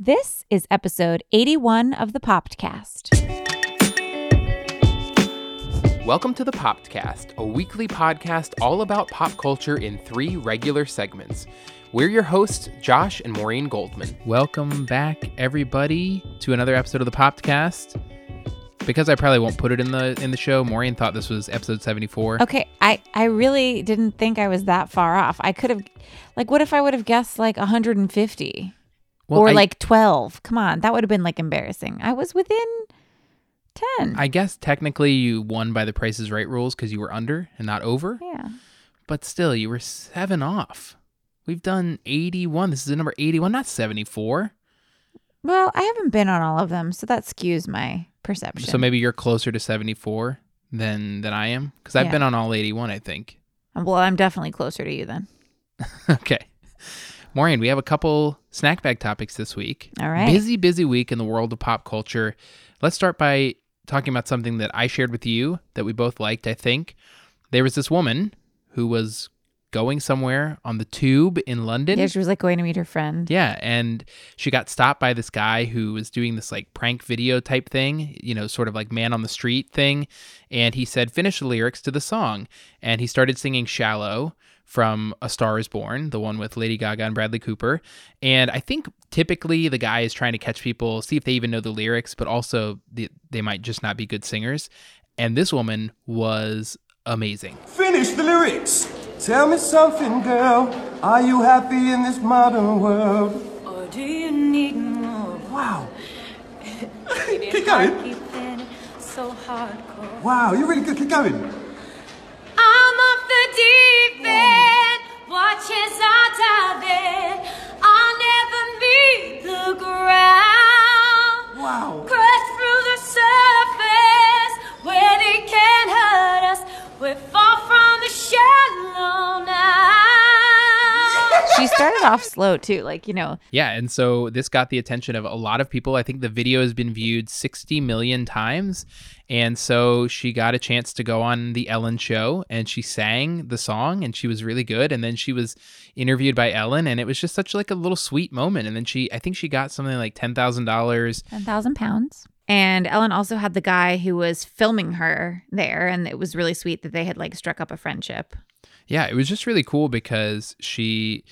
This is episode 81 of the Popcast. Welcome to the Popcast, a weekly podcast all about pop culture in three regular segments. We're your hosts, Josh and Maureen Goldman. Welcome back, everybody, to another episode of the Popcast. Because I probably won't put it in the in the show, Maureen thought this was episode seventy four. Okay, I I really didn't think I was that far off. I could have like what if I would have guessed like 150 Well, or I- like 12? Come on, that would have been like embarrassing. I was within 10. I guess technically you won by the prices Right rules because you were under and not over, yeah. but still you were seven off. We've done eighty one. This is the number eighty one, not seventy four. Well, I haven't been on all of them, so that skews my perception. So maybe you're closer to seventy four than than I am because I've Yeah. been on all eighty one. I think. well, I'm definitely closer to you then. okay. Maureen, we have a couple snack bag topics this week. All right. Busy, busy week in the world of pop culture. Let's start by talking about something that I shared with you that we both liked, I think. There was this woman who was going somewhere on the tube in London. Yeah, she was like going to meet her friend. Yeah, and she got stopped by this guy who was doing this like prank video type thing, you know, sort of like man on the street thing. And he said, finish the lyrics to the song. And he started singing Shallow from A Star is Born, the one with Lady Gaga and Bradley Cooper. And I think typically the guy is trying to catch people, see if they even know the lyrics, but also the, they might just not be good singers. And this woman was amazing. Finish the lyrics. Tell me something, girl. Are you happy in this modern world? Or do you need more? Wow. Keep Keep going. So hardcore. Wow, you're really good. Keep going. I'm off the deep end. Watch as I. I'll never meet the ground. Crash through the surface where they can't hurt us. We fall from the shallow now. She started off slow too, like, you know, Yeah, and so this got the attention of a lot of people. I think the video has been viewed 60 million times. And so she got a chance to go on the Ellen show and she sang the song and she was really good and then she was interviewed by Ellen and it was just such like a little sweet moment and then she I think she got something like $10,000. 10,000 pounds. And Ellen also had the guy who was filming her there. And it was really sweet that they had like struck up a friendship. Yeah, it was just really cool because she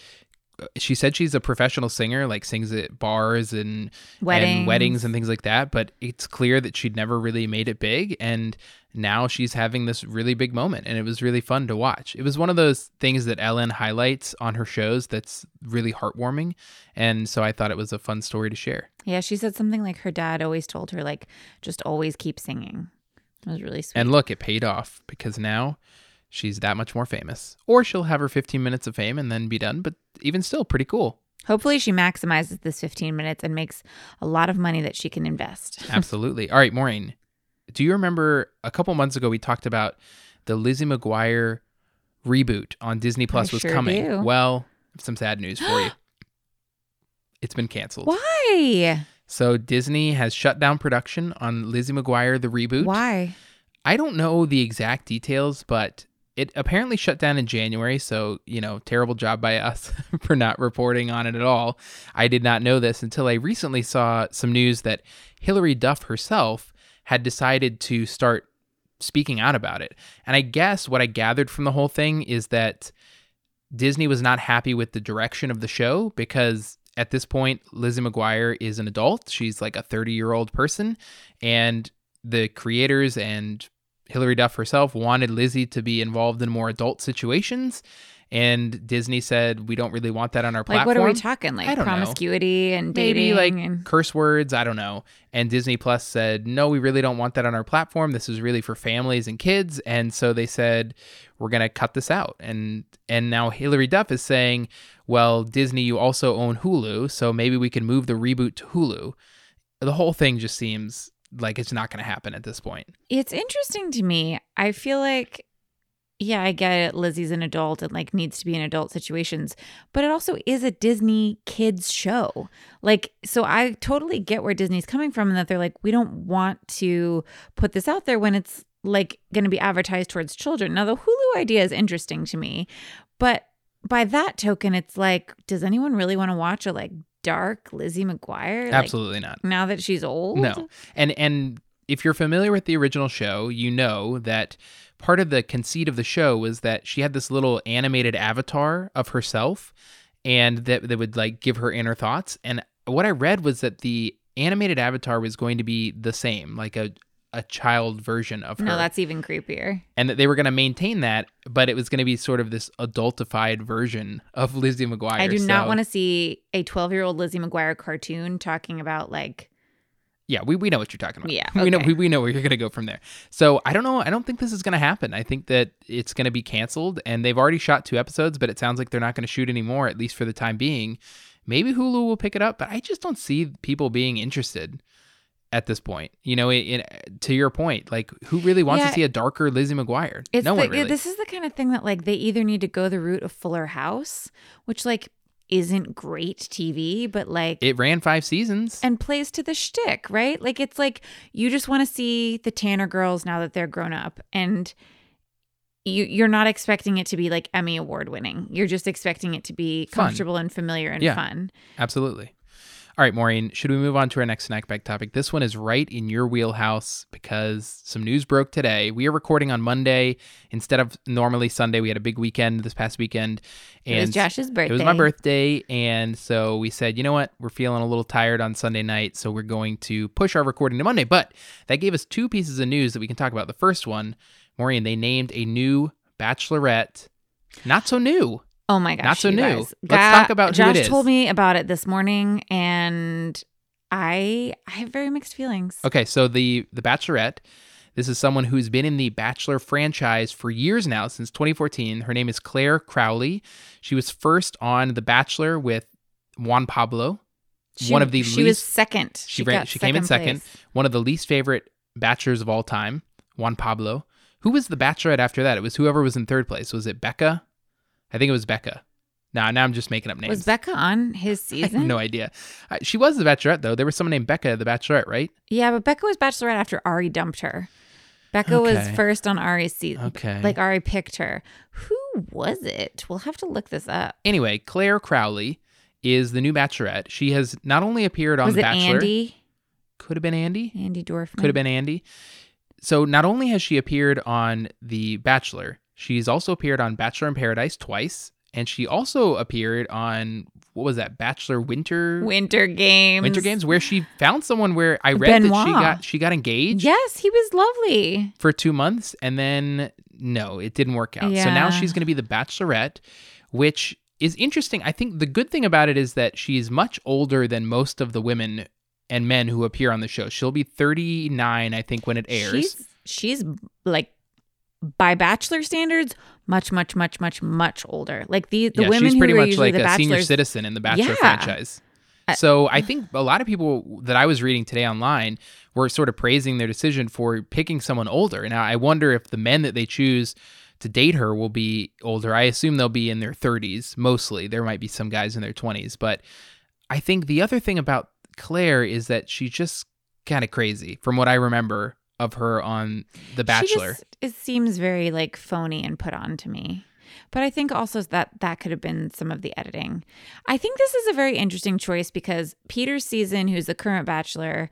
she said she's a professional singer, like sings at bars and Weddings. and weddings and things like that. But it's clear that she'd never really made it big, and now she's having this really big moment, and it was really fun to watch. It was one of those things that Ellen highlights on her shows that's really heartwarming, and so I thought it was a fun story to share. Yeah, she said something like her dad always told her, like, just always keep singing. It was really sweet. And look, it paid off because now she's that much more famous, or she'll have her 15 minutes of fame and then be done. But even still, pretty cool. Hopefully, she maximizes this 15 minutes and makes a lot of money that she can invest. Absolutely. All right, Maureen, do you remember a couple months ago we talked about the Lizzie McGuire reboot on Disney Plus was sure coming? do. Well, some sad news for you. It's been canceled. Why? So Disney has shut down production on Lizzie McGuire the reboot. Why? I don't know the exact details, but it apparently shut down in January. So, you know, terrible job by us for not reporting on it at all. I did not know this until I recently saw some news that Hilary Duff herself had decided to start speaking out about it. And I guess what I gathered from the whole thing is that Disney was not happy with the direction of the show because at this point, Lizzie McGuire is an adult. She's like a 30 year old person. And the creators and Hilary Duff herself wanted Lizzie to be involved in more adult situations. And Disney said, we don't really want that on our Like, platform. what are we talking? Like don't know. promiscuity and Maybe dating? like and... curse words. I don't know. And Disney Plus said, no, we really don't want that on our platform. This is really for families and kids. And so they said, we're going to cut this out. And and now Hilary Duff is saying, well, Disney, you also own Hulu, so maybe we can move the reboot to Hulu. The whole thing just seems like it's not going to happen at this point. It's interesting to me. I feel like, yeah, I get it. Lizzie's an adult and like needs to be in adult situations, but it also is a Disney kids show. Like, so I totally get where Disney's coming from and that they're like, we don't want to put this out there when it's like going to be advertised towards children. Now, the Hulu idea is interesting to me, but by that token, it's like, does anyone really want to watch a like dark Lizzie McGuire? Like, Absolutely not. now that she's old? No. And and if you're familiar with the original show, you know that part of the conceit of the show was that she had this little animated avatar of herself and that that would like give her inner thoughts. And what I read was that the animated avatar was going to be the same, like a a child version of her. No, that's even creepier. and that they were going to maintain that, but it was going to be sort of this adultified version of Lizzie McGuire. I do not want to see a 12 year old Lizzie McGuire cartoon talking about like Yeah, we, we know what you're talking about. Yeah, we know we, we know where you're gonna go from there. So I don't know. I don't think this is gonna happen. I think that it's gonna be canceled, and they've already shot two episodes, but it sounds like they're not gonna shoot anymore, at least for the time being. Maybe Hulu will pick it up, but I just don't see people being interested at this point. You know, in, to your point, like who really wants Yeah. to see a darker Lizzie McGuire? It's no the, one really. This is the kind of thing that like they either need to go the route of Fuller House, which like isn't great TV, but like it ran five seasons. and plays to the shtick, right? Like it's like you just want to see the Tanner girls now that they're grown up, and you you're not expecting it to be like Emmy award winning. You're just expecting it to be Fun. comfortable and familiar and Yeah. fun. Absolutely. All right, Maureen, should we move on to our next snack bag topic? This one is right in your wheelhouse because some news broke today. We are recording on Monday instead of normally Sunday. We had a big weekend this past weekend. It was Josh's birthday. It was my birthday. And so we said, you know what? We're feeling a little tired on Sunday night. So we're going to push our recording to Monday. But that gave us two pieces of news that we can talk about. The first one, Maureen, they named a new bachelorette. Not so new. Oh my gosh, Not so new. guys. Let's talk about who Josh it is. told me about it this morning, and I I have very mixed feelings. Okay, so the the Bachelorette. This is someone who's been in the Bachelor franchise for years now, since 2014. Her name is Clare Crowley. She was first on The Bachelor with Juan Pablo. She, one of the she was second. She ran, got she came in second. place. One of the least favorite bachelors of all time, Juan Pablo. Who was the Bachelorette after that? It was whoever was in third place. Was it Becca? I think it was Becca. Now, now I'm just making up names. Was Becca on his I have season? no idea. Uh, She was the Bachelorette though. There was someone named Becca, the Bachelorette, right? Yeah, but Becca was Bachelorette after Arie dumped her. Becca was first on Arie's season. Okay. Like Arie picked her. Who was it? We'll have to look this up. Anyway, Clare Crowley is the new Bachelorette. She has not only appeared on was The it Bachelor, Andi? could have been Andi, Andi Dorfman. could have been Andi. So not only has she appeared on The Bachelor, she's also appeared on Bachelor in Paradise twice, and she also appeared on what was that Bachelor Winter Winter Games. Winter Games, where she found someone where I read that she got she got engaged Yes, he was lovely. for two months, and then no, it didn't work out. So now she's going to be the Bachelorette, which is interesting. I think the good thing about it is that she's much older than most of the women and men who appear on the show. She'll be 39, I think, when it airs. She's she's like by bachelor standards, much, much, much, much, much older. Like the the yeah, women she's who pretty were much usually like the a senior citizen in the Bachelor Yeah. franchise. Uh, so I think a lot of people that I was reading today online were sort of praising their decision for picking someone older. Now I wonder if the men that they choose to date her will be older. I assume they'll be in their 30s mostly. There might be some guys in their 20s, but I think the other thing about Clare is that she's just kind of crazy from what I remember of her on The Bachelor. Just, it seems very like phony and put on to me. But I think also that that could have been some of the editing. I think this is a very interesting choice because Peter's season, who's the current bachelor,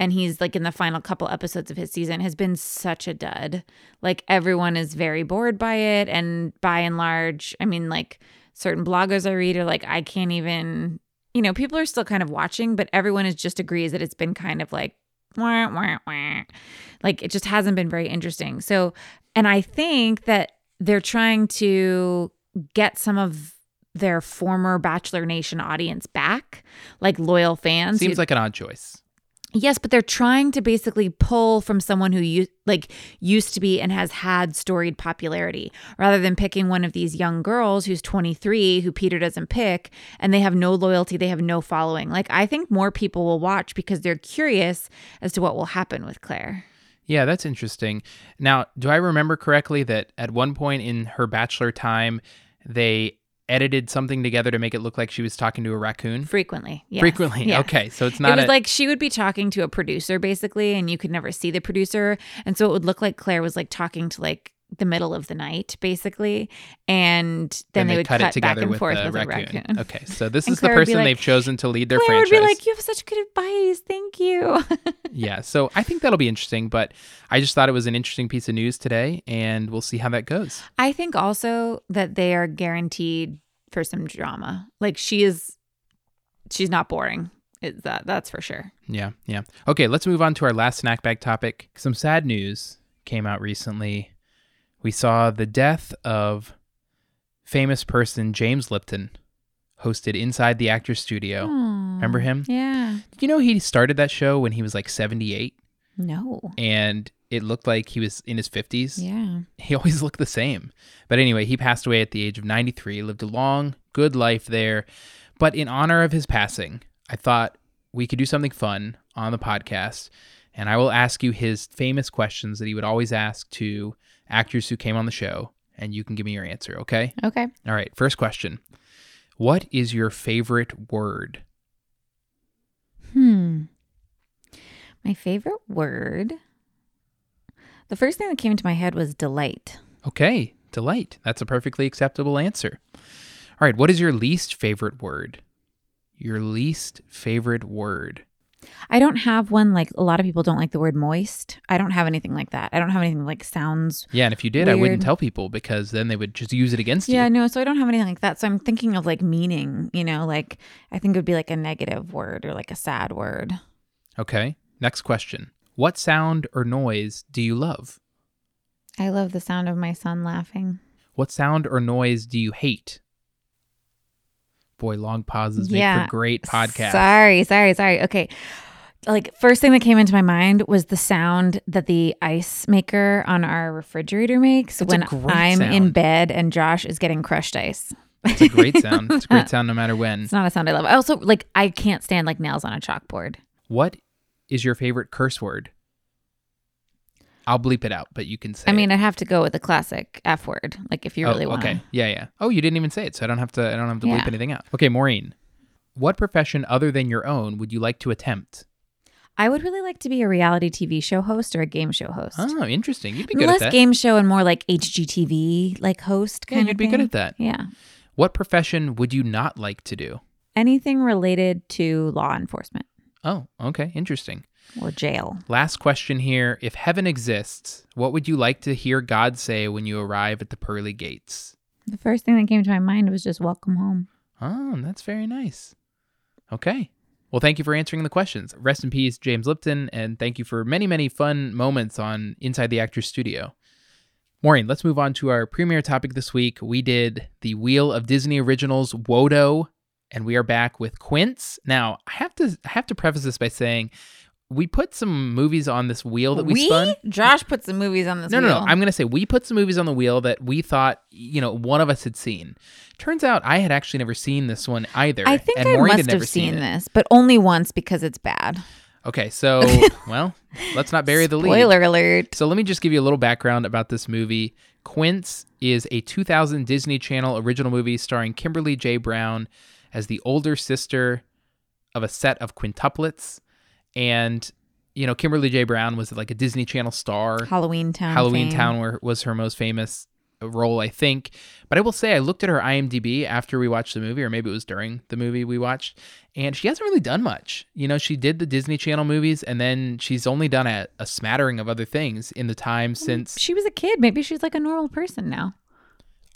and he's like in the final couple episodes of his season, has been such a dud. Like everyone is very bored by it. And by and large, I mean, like certain bloggers I read are like, I can't even, you know, people are still kind of watching, but everyone is just agrees that it's been kind of like, wah, wah, wah. like it just hasn't been very interesting. So, and I think that they're trying to get some of their former Bachelor Nation audience back, like loyal fans. who- Seems like an odd choice. Yes, but they're trying to basically pull from someone who you like used to be and has had storied popularity rather than picking one of these young girls who's 23 who Peter doesn't pick and they have no loyalty, they have no following. Like I think more people will watch because they're curious as to what will happen with Clare. Yeah, that's interesting. Now, do I remember correctly that at one point in her bachelor time, they edited something together to make it look like she was talking to a raccoon? Frequently. yes. Frequently. Yeah. Okay, so it's not It was a, like she would be talking to a producer basically, and you could never see the producer. And so it would look like Clare was like talking to like the middle of the night, basically, and then, they, would cut, cut, back and with forth the with raccoon. a raccoon. Okay, so this is the Clare would be person like- they've chosen to lead their Clare franchise. would be like, "You have such good advice, thank you." yeah, so I think that'll be interesting, but I just thought it was an interesting piece of news today, and we'll see how that goes. I think also that they are guaranteed for some drama. Like she is, she's not boring. Is that that's for sure. Yeah, yeah. Okay, let's move on to our last snack bag topic. Some sad news came out recently. We saw the death of famous person James Lipton, hosted Inside the Actors Studio. Hmm. Remember him? Yeah. Did you know he started that show when he was like 78 No. and it looked like he was in his 50s? Yeah. He always looked the same. But anyway, he passed away at the age of 93, lived a long, good life there. But in honor of his passing, I thought we could do something fun on the podcast. And I will ask you his famous questions that he would always ask to actors who came on the show. And you can give me your answer, okay? Okay. All right, first question What is your favorite word? Hmm. My favorite word. The first thing that came into my head was delight. Okay, delight. That's a perfectly acceptable answer. All right, what is your least favorite word? Your least favorite word. I don't have one like a lot of people don't like the word moist. I don't have anything like that. I don't have anything like sounds. Yeah, and if you did, I wouldn't tell people because then they would just use it against Yeah, you. Yeah, no, so I don't have anything like that. So I'm thinking of like meaning, you know, like I think it would be like a negative word or like a sad word. Okay, next question. What sound or noise do you love? I love the sound of my son laughing. What sound or noise do you hate? Boy, long pauses make for great podcast. Sorry, sorry, sorry. Okay. Like first thing that came into my mind was the sound that the ice maker on our refrigerator makes That's when I'm in bed and Josh is getting crushed ice. It's a great sound. It's a great sound no matter when. It's not a sound I love. I also like I can't stand like nails on a chalkboard. What is your favorite curse word? I'll bleep it out, but you can say I it. mean, I'd have to go with the classic F word. Like if you Oh, really want okay. Yeah, yeah. Oh, you didn't even say it, so I don't have to. I don't have to bleep Yeah. anything out. Okay, Maureen. What profession other than your own would you like to attempt? I would really like to be a reality TV show host or a game show host. Oh, interesting. You'd be good Less at that. Less game show and more like HGTV like host kind Yeah, you'd be good at that. Yeah. What profession would you not like to do? Anything related to law enforcement Oh, okay. Interesting. Or jail. Last question here. If heaven exists, what would you like to hear God say when you arrive at the pearly gates? The first thing that came to my mind was just welcome home. Oh, that's very nice. Okay. Well, thank you for answering the questions. Rest in peace, James Lipton, and thank you for many, many fun moments on Inside the Actors Studio. Maureen, let's move on to our premiere topic this week. We did the Wheel of Disney Originals Wodo, and we are back with Quints. Now, I have to I have to preface this by saying we put some movies on this wheel that we, spun. We Josh put some movies on this. No, no, no. wheel. I'm going to say we put some movies on the wheel that we thought, you know, one of us had seen. Turns out I had actually never seen this one either. I think and I Maureen must never have seen it. this, but only once because it's bad. Okay, so, well, let's not bury the lead. Spoiler alert. So let me just give you a little background about this movie. Quints is a 2000 Disney Channel original movie starring Kimberly J. Brown as the older sister of a set of quintuplets. And, you know, Kimberly J. Brown was like a Disney Channel star. Halloweentown. Halloween fame. Town were, was her most famous role, I think. But I will say, I looked at her IMDb after we watched the movie, or maybe it was during the movie we watched, and she hasn't really done much. You know, she did the Disney Channel movies, and then she's only done a, a smattering of other things in the time since. She was a kid. Maybe she's like a normal person now.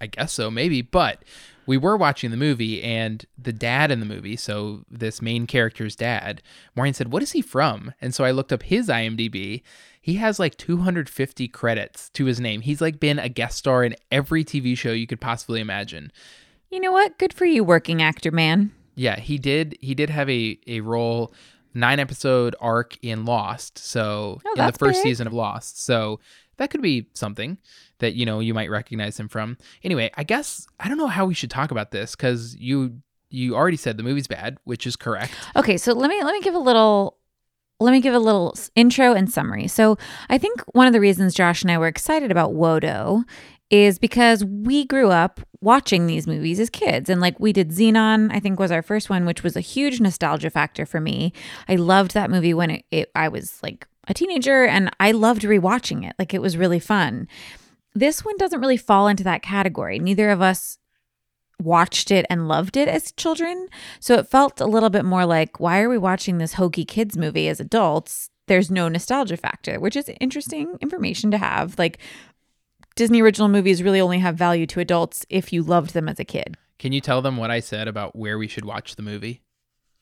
I guess so, maybe. But we were watching the movie, and the dad in the movie, so this main character's dad, Maureen said, What is he from? And so I looked up his IMDb. He has like 250 credits to his name. He's like been a guest star in every TV show you could possibly imagine. You know what? Good for you, working actor man. Yeah, he did. He did have a a role, nine episode arc in Lost. So Oh, in the first big. season of Lost. So that could be something that you know you might recognize him from. Anyway, I guess I don't know how we should talk about this because you you already said the movie's bad, which is correct. Okay, so let me let me give a little let me give a little intro and summary. So, I think one of the reasons Josh and I were excited about Wodo is because we grew up watching these movies as kids and like we did Zenon, I think was our first one, which was a huge nostalgia factor for me. I loved that movie when it, it I was like a teenager and I loved rewatching it. Like it was really fun. this one doesn't really fall into that category. Neither of us watched it and loved it as children. So it felt a little bit more like, why are we watching this hokey kids movie as adults? There's no nostalgia factor, which is interesting information to have. Like, Disney original movies really only have value to adults if you loved them as a kid Can you tell them what I said about where we should watch the movie?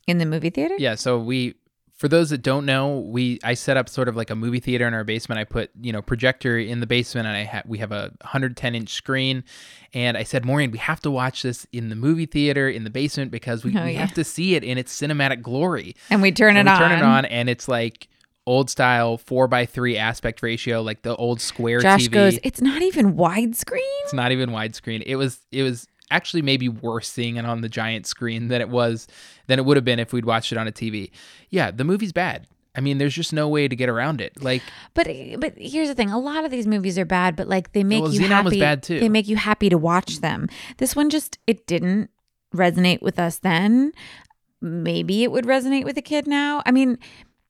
in the movie theater. Yeah, so we for those that don't know, we I set up sort of like a movie theater in our basement. I put, you know, projector in the basement and I ha- we have a 110 inch screen and I said, "Maureen, we have to watch this in the movie theater in the basement because we, Oh, we yeah. have to see it in its cinematic glory." And we turn it we on. turn it on and it's like old style 4 by 3 aspect ratio like the old square Josh TV. goes, it's not even widescreen. It's not even widescreen. It was it was actually maybe worse seeing it on the giant screen than it was than it would have been if we'd watched it on a TV. Yeah, the movie's bad. I mean, there's just no way to get around it. Like But but here's the thing: a lot of these movies are bad, but like they make Well, you Zenon happy. was bad, too. They make you happy to watch them. This one just it didn't resonate with us then. Maybe it would resonate with a kid now. I mean,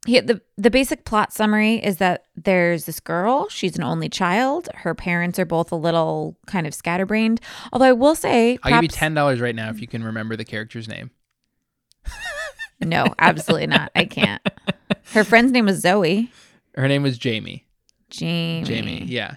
he, the the basic plot summary is that there's this girl. She's an only child. Her parents are both a little kind of scatterbrained. Although I will say, I'll give you ten dollars right now if you can remember the character's name. No, absolutely not. I can't. Her friend's name was Zoe. Her name was Jamie. Jamie. Jamie. Yeah.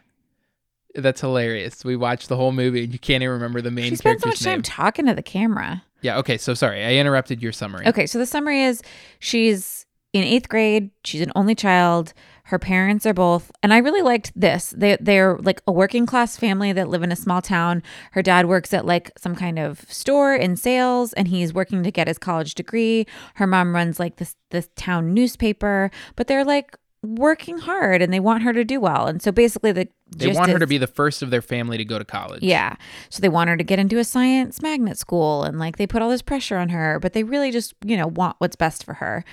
That's hilarious. We watched the whole movie and you can't even remember the main She spent so much time name. talking to the camera. yeah, okay, so sorry. I interrupted your summary. Okay, so the summary is she's in eighth grade. She's an only child. Her parents are both, and I really liked this. They they're like a working class family that live in a small town. Her dad works at like some kind of store in sales, and he's working to get his college degree. Her mom runs like this this town newspaper, but they're like working hard and they want her to do well. And so basically, the They want her is- to be the first of their family to go to college. yeah. So they want her to get into a science magnet school and like they put all this pressure on her, but they really just, you know, want what's best for her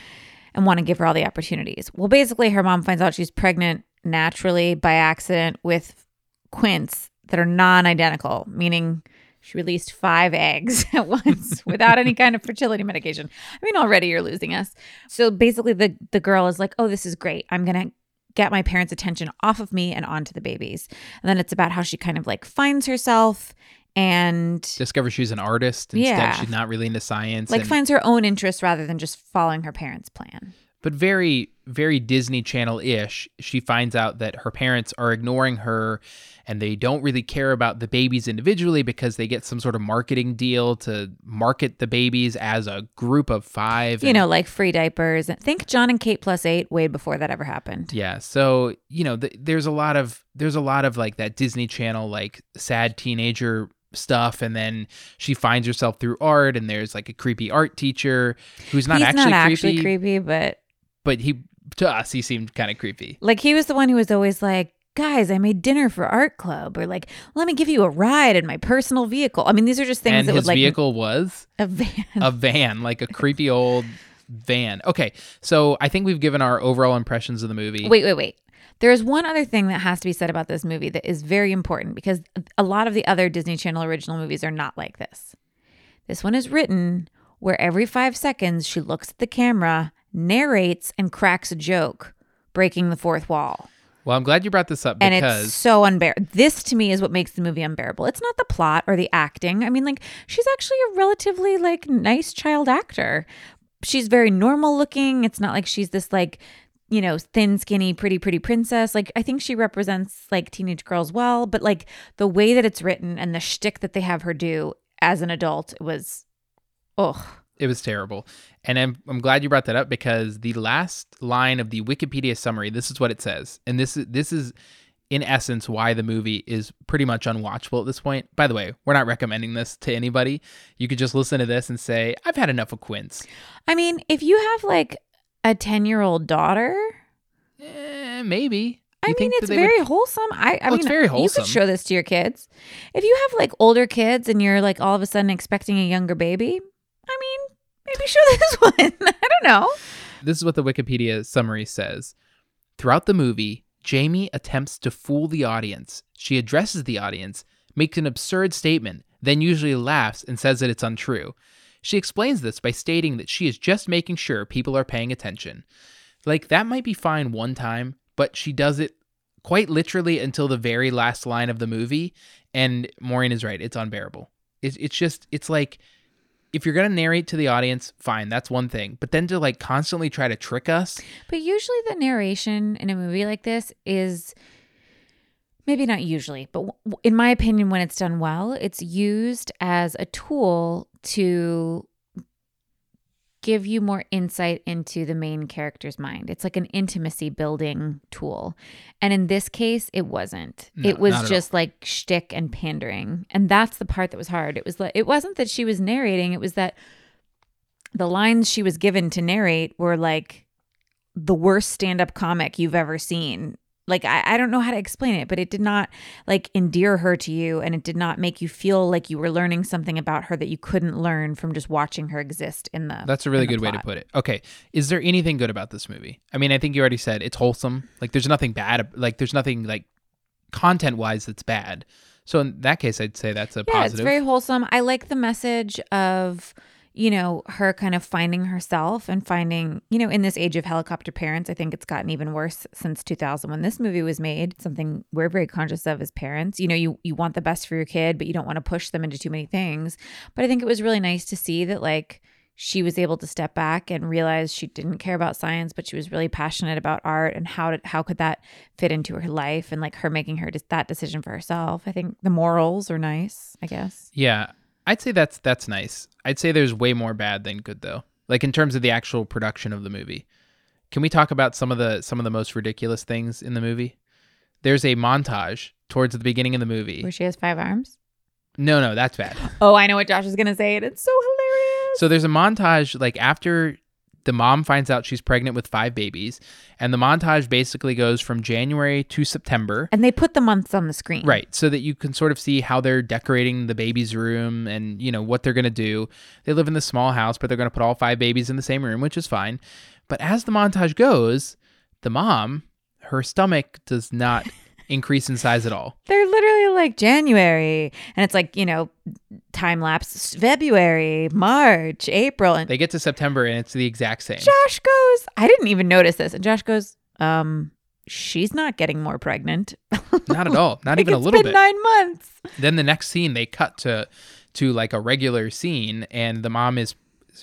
and want to give her all the opportunities. Well, basically, her mom finds out she's pregnant naturally by accident with quints that are non identical, meaning she released five eggs at once without any kind of fertility medication. I mean, already you're losing us. So basically, the, the girl is like, oh, this is great. I'm going to get my parents' attention off of me and onto the babies. And then it's about how she kind of like finds herself and discovers she's an artist. Instead, Yeah. she's not really into science. like and- finds her own interests rather than just following her parents' plan. but very very disney channel-ish she finds out that her parents are ignoring her and they don't really care about the babies individually because they get some sort of marketing deal to market the babies as a group of five You know, like free diapers. Think Jon and Kate plus eight way before that ever happened. yeah so you know th- there's a lot of there's a lot of like that disney channel like sad teenager stuff and then she finds herself through art and there's like a creepy art teacher who's not He's actually not creepy, actually creepy, but but he to us he seemed kind of creepy like he was the one who was always like, guys, I made dinner for art club, or like, let me give you a ride in my personal vehicle. I mean, these are just things and that his would like vehicle was a van. a van, like a creepy old van. Okay, so I think we've given our overall impressions of the movie. Wait, wait, wait. There's one other thing that has to be said about this movie that is very important because a lot of the other Disney Channel original movies are not like this. This one is written where every five seconds she looks at the camera, narrates, and cracks a joke, breaking the fourth wall. Well, I'm glad you brought this up And it's so unbearable. This to me is what makes the movie unbearable. It's not the plot or the acting. I mean, like, she's actually a relatively like nice child actor. She's very normal looking. It's not like she's this like, you know, thin, skinny, pretty, pretty princess. Like, I think she represents like teenage girls well, but like the way that it's written and the shtick that they have her do as an adult was, ugh. it was terrible. And I'm, I'm glad you brought that up because the last line of the Wikipedia summary, this is what it says. And this is this is in essence why the movie is pretty much unwatchable at this point. By the way, we're not recommending this to anybody. You could just listen to this and say, I've had enough of Quints. I mean, if you have like a 10 year old daughter, Eh, maybe. I mean, it's they would- very wholesome. I, I Oh, mean, it's very You could show this to your kids. If you have like older kids and you're like all of a sudden expecting a younger baby, I mean, maybe show this one. I don't know. This is what the Wikipedia summary says. Throughout the movie, Jamie attempts to fool the audience. She addresses the audience, makes an absurd statement, then usually laughs and says that it's untrue. She explains this by stating that she is just making sure people are paying attention. Like, that might be fine one time, but she does it quite literally until the very last line of the movie. And Maureen is right; it's unbearable. It's it's just it's like if you're gonna narrate to the audience, fine, that's one thing. But then to like constantly try to trick us, But usually the narration in a movie like this is maybe not usually, but w- in my opinion, when it's done well, it's used as a tool to give you more insight into the main character's mind. It's like an intimacy building tool. And in this case, it wasn't. No, it was just like shtick and pandering. And that's the part that was hard. It was like it wasn't that she was narrating, it was that the lines she was given to narrate were like the worst stand-up comic you've ever seen like I, I don't know how to explain it but it did not like endear her to you and it did not make you feel like you were learning something about her that you couldn't learn from just watching her exist in the that's a really good way to put it. Okay, is there anything good about this movie? I mean, I think you already said it's wholesome. Like, there's nothing bad. Like, there's nothing like content wise that's bad. So in that case, I'd say that's a yeah positive. it's very wholesome i like the message of you know her kind of finding herself and finding you know in this age of helicopter parents i think it's gotten even worse since 2000 when this movie was made. Something we're very conscious of as parents. You know you you want the best for your kid but you don't want to push them into too many things. But i think it was really nice to see that like she was able to step back and realize she didn't care about science but she was really passionate about art and how did how could that fit into her life and like her making her that decision for herself. I think the morals are nice i guess. Yeah, I'd say that's that's nice. I'd say there's way more bad than good though. Like in terms of the actual production of the movie. Can we talk about some of the some of the most ridiculous things in the movie? There's a montage towards the beginning of the movie. where she has five arms No, no, that's bad. Oh, I know what Josh is gonna say, and it's so hilarious. So there's a montage like after the mom finds out she's pregnant with five babies, and the montage basically goes from January to September. and they put the months on the screen. Right, so that you can sort of see how they're decorating the baby's room and you know what they're going to do. They live in this small house, but they're going to put all five babies in the same room, which is fine. But as the montage goes, the mom, her stomach does not increase in size at all. They're literally like January, and it's like you know, time lapse February, March, April, and They get to September and it's the exact same. Josh goes. I didn't even notice this, and Josh goes, um. She's not getting more pregnant. Not at all. Not Like, even a little been bit. Nine months. then the next scene they cut to to like a regular scene and the mom is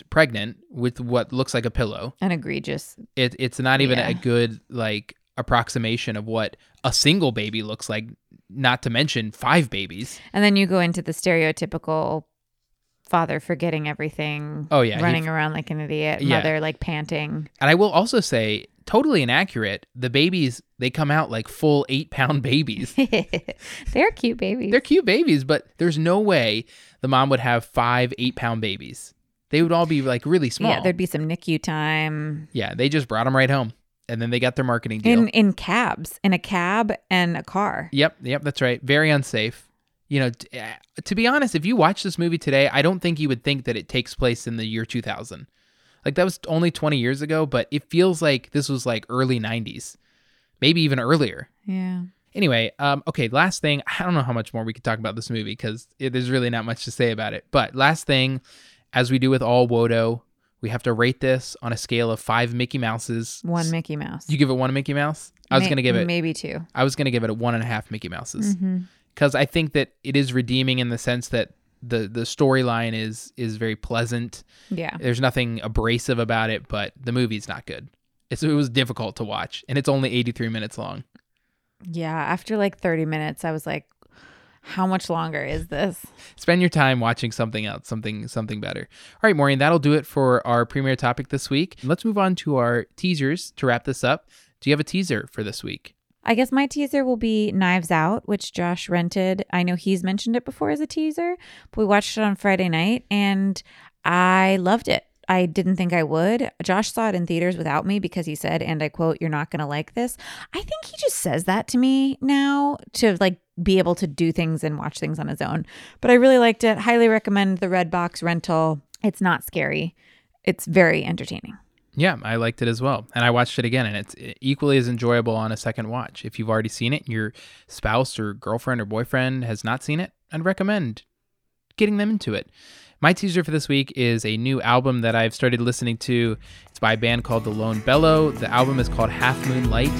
pregnant with what looks like a pillow An egregious. it, it's not even Yeah. a good like approximation of what a single baby looks like not to mention five babies And then you go into the stereotypical father forgetting everything. Oh, yeah, running around like an idiot. Yeah. Mother like panting. and i will also say totally inaccurate the babies they come out like full eight pound babies They're cute babies. they're cute babies but there's no way the mom would have five eight pound babies they would all be like really small Yeah, there'd be some NICU time yeah they just brought them right home and then they got their marketing deal in in cabs, in a cab and a car. Yep, yep, that's right. Very unsafe. You know, t- uh, to be honest, if you watch this movie today, I don't think you would think that it takes place in the year 2000. Like that was only 20 years ago, but it feels like this was like early 90s, maybe even earlier. Yeah. Anyway, um, okay, last thing. I don't know how much more we could talk about this movie because there's really not much to say about it. But last thing, as we do with all Wodo, we have to rate this on a scale of five Mickey Mouses. One Mickey Mouse. You give it one Mickey Mouse? I was May- gonna give it. maybe two. I was gonna give it a one and a half Mickey Mouses Mm-hmm. because I think that it is redeeming in the sense that the the storyline is is very pleasant. Yeah. There's nothing abrasive about it, but the movie's not good. It's, it was difficult to watch, and it's only 83 minutes long. Yeah. After like 30 minutes, I was like, how much longer is this? Spend your time watching something else, something something better. All right, Maureen, that'll do it for our premiere topic this week. Let's move on to our teasers to wrap this up. Do you have a teaser for this week? I guess my teaser will be Knives Out, which Josh rented. I know he's mentioned it before as a teaser, but we watched it on Friday night and I loved it. I didn't think I would. Josh saw it in theaters without me because he said, and I quote, You're not going to like this. I think he just says that to me now to like be able to do things and watch things on his own. But I really liked it. Highly recommend the Redbox rental. It's not scary, it's very entertaining. Yeah, I liked it as well. And I watched it again, and it's equally as enjoyable on a second watch. If you've already seen it, your spouse or girlfriend or boyfriend has not seen it, I'd recommend getting them into it. My teaser for this week is a new album that I've started listening to. It's by a band called The Lone Bellow. The album is called Half Moon Light.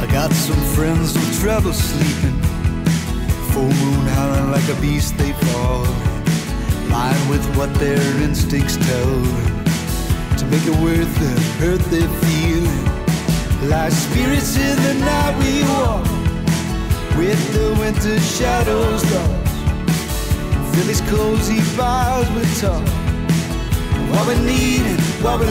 I got some friends with trouble sleeping. Full moon howling like a beast, they fall. Lying with what their instincts tell make it worth the hurt they're feeling. Like spirits in the night we walk. With the winter shadows these cozy talk. What we need and what we.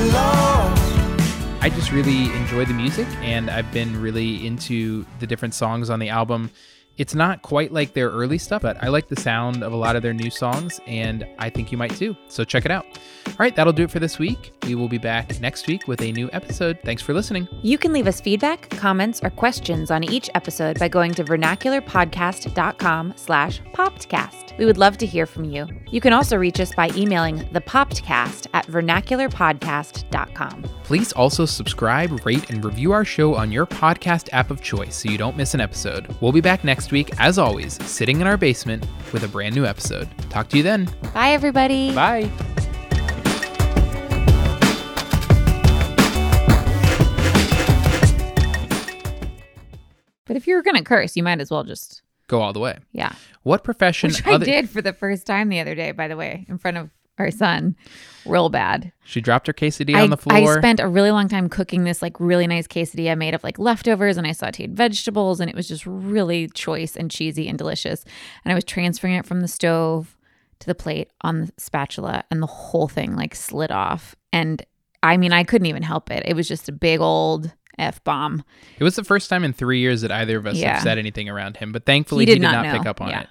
I just really enjoy the music and I've been really into the different songs on the album. It's not quite like their early stuff, but I like the sound of a lot of their new songs and I think you might too. So check it out. All right, that'll do it for this week. We will be back next week with a new episode. Thanks for listening. You can leave us feedback, comments, or questions on each episode by going to vernacularpodcast.com slash popcast. We would love to hear from you. You can also reach us by emailing the popcast at vernacularpodcast.com. Please also subscribe, rate, and review our show on your podcast app of choice so you don't miss an episode. We'll be back next week, as always, sitting in our basement with a brand new episode. Talk to you then. Bye, everybody. Bye. But if you're going to curse, you might as well just, Go all the way. yeah. What profession Which I did for the first time the other day, by the way, in front of our son. Real bad. She dropped her quesadilla I, on the floor. I spent a really long time cooking this like really nice quesadilla made of like leftovers and I sauteed vegetables and it was just really choice and cheesy and delicious. And I was transferring it from the stove to the plate on the spatula and the whole thing like slid off. And I mean, I couldn't even help it. It was just a big old F bomb. It was the first time in three years that either of us Yeah. have said anything around him, but thankfully He he did did, not not, pick up on Yeah. it.